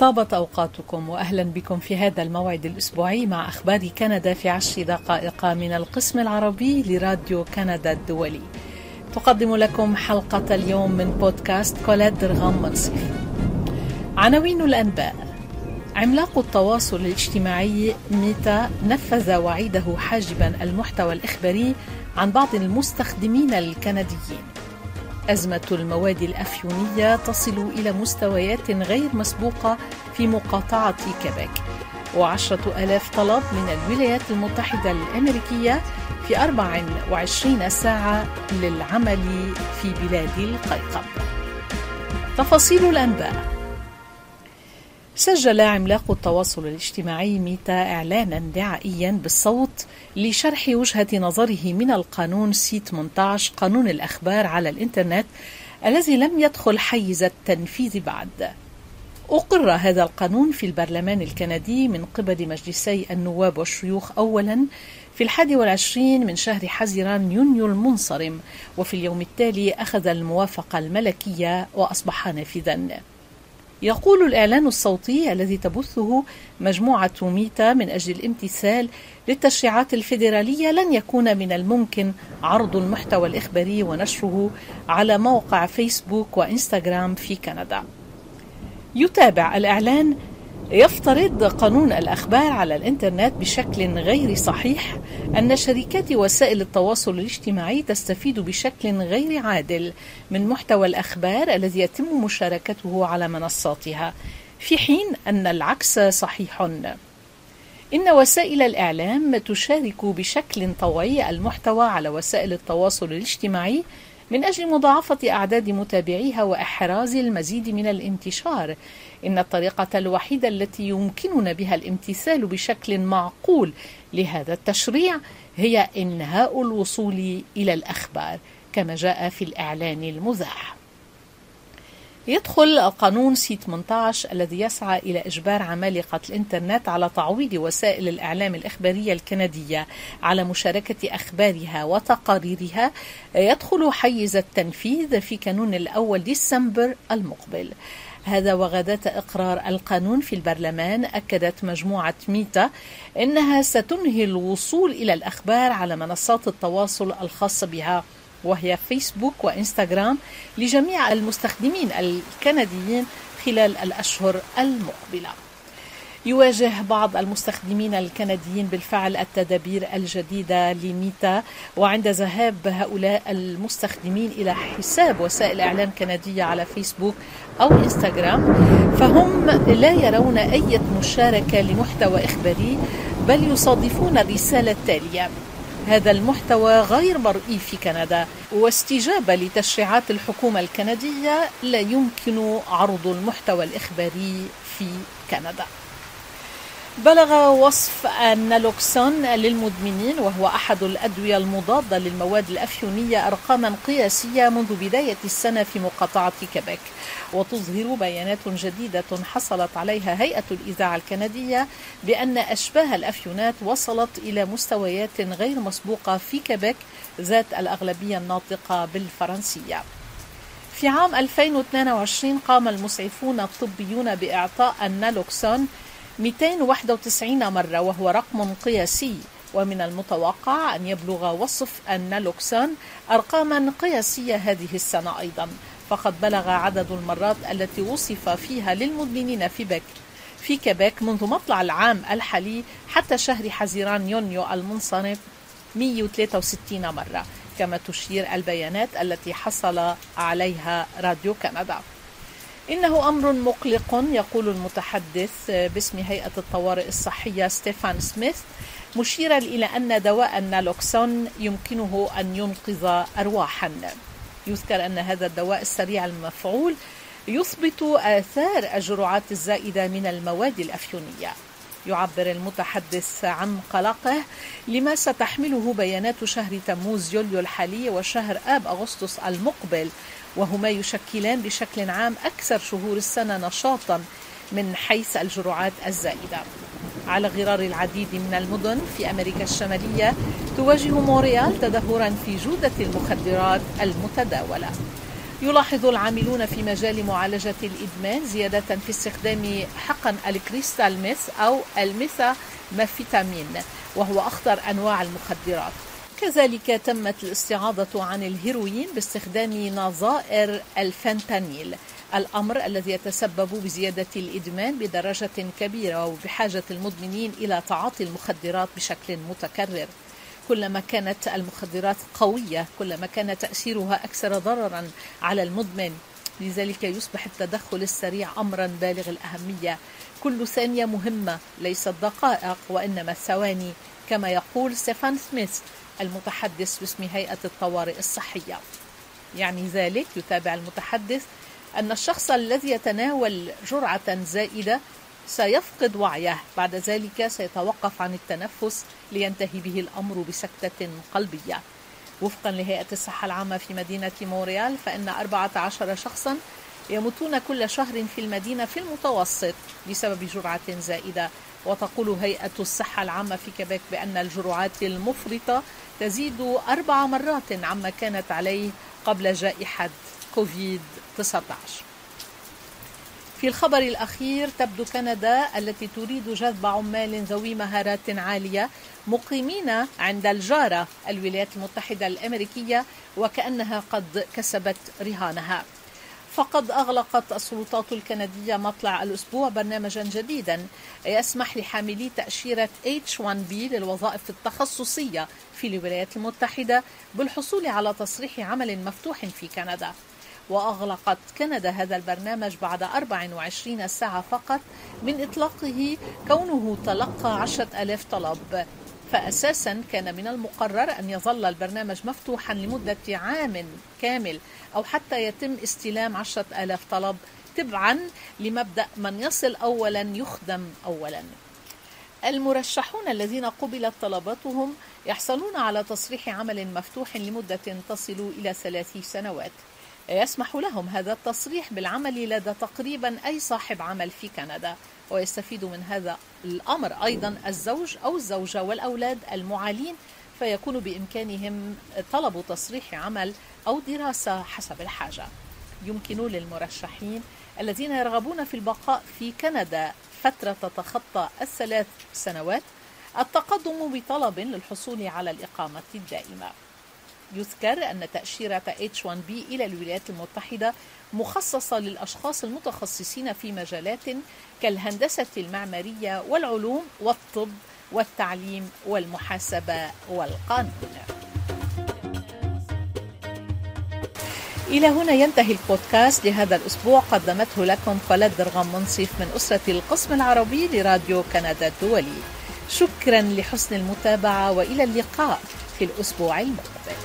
طابت أوقاتكم وأهلا بكم في هذا الموعد الأسبوعي مع أخبار كندا في عشر دقائق من القسم العربي لراديو كندا الدولي. تقدم لكم حلقة اليوم من بودكاست كولاد درغام منصف عناوين الأنباء. عملاق التواصل الاجتماعي ميتا نفذ وعيده حاجبا المحتوى الإخباري عن بعض المستخدمين الكنديين. أزمة المواد الأفيونية تصل إلى مستويات غير مسبوقة في مقاطعة كيبيك. وعشرة ألاف طلب من الولايات المتحدة الأمريكية في 24 ساعة للعمل في بلاد القيقب تفاصيل الأنباء. سجل عملاق التواصل الاجتماعي ميتا إعلانا دعائيا بالصوت لشرح وجهة نظره من القانون C 18 قانون الأخبار على الإنترنت الذي لم يدخل حيز التنفيذ بعد. أقر هذا القانون في البرلمان الكندي من قبل مجلسي النواب والشيوخ أولا في الحادي والعشرين من شهر حزيران يونيو المنصرم وفي اليوم التالي أخذ الموافقة الملكية وأصبح نافذا. يقول الإعلان الصوتي الذي تبثه مجموعة ميتا من أجل الامتثال للتشريعات الفيدرالية لن يكون من الممكن عرض المحتوى الإخباري ونشره على موقع فيسبوك وإنستغرام في كندا. يتابع الإعلان يفترض قانون الأخبار على الإنترنت بشكل غير صحيح أن شركات وسائل التواصل الاجتماعي تستفيد بشكل غير عادل من محتوى الأخبار الذي يتم مشاركته على منصاتها في حين أن العكس صحيح. إن وسائل الإعلام تشارك بشكل طوعي المحتوى على وسائل التواصل الاجتماعي من أجل مضاعفة أعداد متابعيها وإحراز المزيد من الانتشار. إن الطريقة الوحيدة التي يمكننا بها الامتثال بشكل معقول لهذا التشريع هي إنهاء الوصول إلى الأخبار كما جاء في الإعلان المزاح. يدخل القانون سي 18 الذي يسعى إلى إجبار عمالقة الإنترنت على تعويض وسائل الإعلام الإخبارية الكندية على مشاركة أخبارها وتقاريرها. يدخل حيز التنفيذ في كانون الأول ديسمبر المقبل. هذا وغداة إقرار القانون في البرلمان أكدت مجموعة ميتا أنها ستنهي الوصول إلى الأخبار على منصات التواصل الخاصة بها. وهي فيسبوك وإنستغرام لجميع المستخدمين الكنديين خلال الأشهر المقبلة. يواجه بعض المستخدمين الكنديين بالفعل التدابير الجديدة لميتا وعند ذهاب هؤلاء المستخدمين إلى حساب وسائل إعلام كندية على فيسبوك أو إنستغرام فهم لا يرون أي مشاركة لمحتوى إخباري بل يصادفون الرسالة التالية. هذا المحتوى غير مرئي في كندا واستجابة لتشريعات الحكومة الكندية لا يمكن عرض المحتوى الإخباري في كندا. بلغ وصف النالوكسون للمدمنين وهو أحد الأدوية المضادة للمواد الأفيونية أرقاما قياسية منذ بداية السنة في مقاطعة كيبيك. وتظهر بيانات جديدة حصلت عليها هيئة الإذاعة الكندية بأن أشباه الأفيونات وصلت إلى مستويات غير مسبوقة في كيبيك ذات الأغلبية الناطقة بالفرنسية. في عام 2022 قام المسعفون الطبيون بإعطاء النالوكسون 291 مرة وهو رقم قياسي. ومن المتوقع أن يبلغ وصف النالوكسون أرقاما قياسية هذه السنة أيضا. فقد بلغ عدد المرات التي وصف فيها للمدمنين في بك في كيبيك منذ مطلع العام الحالي حتى شهر حزيران يونيو المنصرم 163 مرة كما تشير البيانات التي حصل عليها راديو كندا. إنه أمر مقلق يقول المتحدث باسم هيئة الطوارئ الصحية ستيفان سميث مشيرا إلى أن دواء النالوكسون يمكنه أن ينقذ أرواحا. يذكر أن هذا الدواء السريع المفعول يثبت آثار الجرعات الزائدة من المواد الأفيونية. يعبر المتحدث عن قلقه لما ستحمله بيانات شهر تموز يوليو الحالي وشهر آب أغسطس المقبل وهما يشكلان بشكل عام أكثر شهور السنة نشاطا من حيث الجرعات الزائدة. على غرار العديد من المدن في أمريكا الشمالية تواجه مونريال تدهورا في جودة المخدرات المتداولة. يلاحظ العاملون في مجال معالجة الإدمان زيادة في استخدام حقن الكريستال ميث أو الميثا مافيتامين وهو أخطر أنواع المخدرات. كذلك تمت الاستعاضة عن الهيروين باستخدام نظائر الفنتانيل الأمر الذي يتسبب بزيادة الإدمان بدرجة كبيرة وبحاجة المدمنين إلى تعاطي المخدرات بشكل متكرر. كلما كانت المخدرات قوية كلما كان تأثيرها أكثر ضررا على المدمن. لذلك يصبح التدخل السريع أمرا بالغ الأهمية. كل ثانية مهمة ليست دقائق وإنما ثواني كما يقول ستيفان سميث المتحدث باسم هيئة الطوارئ الصحية. يعني ذلك يتابع المتحدث أن الشخص الذي يتناول جرعة زائدة سيفقد وعيه. بعد ذلك سيتوقف عن التنفس لينتهي به الأمر بسكتة قلبية. وفقا لهيئة الصحة العامة في مدينة مونريال فإن 14 شخصا يموتون كل شهر في المدينة في المتوسط بسبب جرعة زائدة. وتقول هيئة الصحة العامة في كيبيك بأن الجرعات المفرطة تزيد أربع مرات عما كانت عليه قبل جائحة كوفيد 19 في الخبر الأخير تبدو كندا التي تريد جذب عمال ذوي مهارات عالية مقيمين عند الجارة الولايات المتحدة الأمريكية وكأنها قد كسبت رهانها. فقد أغلقت السلطات الكندية مطلع الأسبوع برنامجا جديدا. يسمح لحاملي تأشيرة H1B للوظائف التخصصية في الولايات المتحدة بالحصول على تصريح عمل مفتوح في كندا. وأغلقت. كندا هذا البرنامج بعد 24 ساعة فقط من إطلاقه. كونه تلقى عشرة ألاف طلب. فأساسا كان من المقرر أن يظل البرنامج مفتوحا لمدة عام كامل أو حتى يتم استلام عشرة ألاف طلب تبعا لمبدأ من يصل أولا يخدم أولا. المرشحون الذين قبلت طلباتهم يحصلون على تصريح عمل مفتوح لمدة تصل إلى ثلاث سنوات. يسمح لهم هذا التصريح بالعمل لدى تقريبا أي صاحب عمل في كندا ويستفيد من هذا الأمر أيضا الزوج أو الزوجة والأولاد المعالين فيكون بإمكانهم طلب تصريح عمل أو دراسة حسب الحاجة. يمكن للمرشحين الذين يرغبون في البقاء في كندا فترة تتخطى الثلاث سنوات التقدم بطلب للحصول على الإقامة الدائمة. يذكر أن تأشيرة H1B إلى الولايات المتحدة مخصصة للأشخاص المتخصصين في مجالات كالهندسة المعمارية والعلوم والطب والتعليم والمحاسبة والقانون. إلى هنا ينتهي البودكاست لهذا الأسبوع. قدمته لكم فلات درغام منصف من أسرة القسم العربي لراديو كندا الدولي. شكرا لحسن المتابعة وإلى اللقاء في الأسبوع المقبل.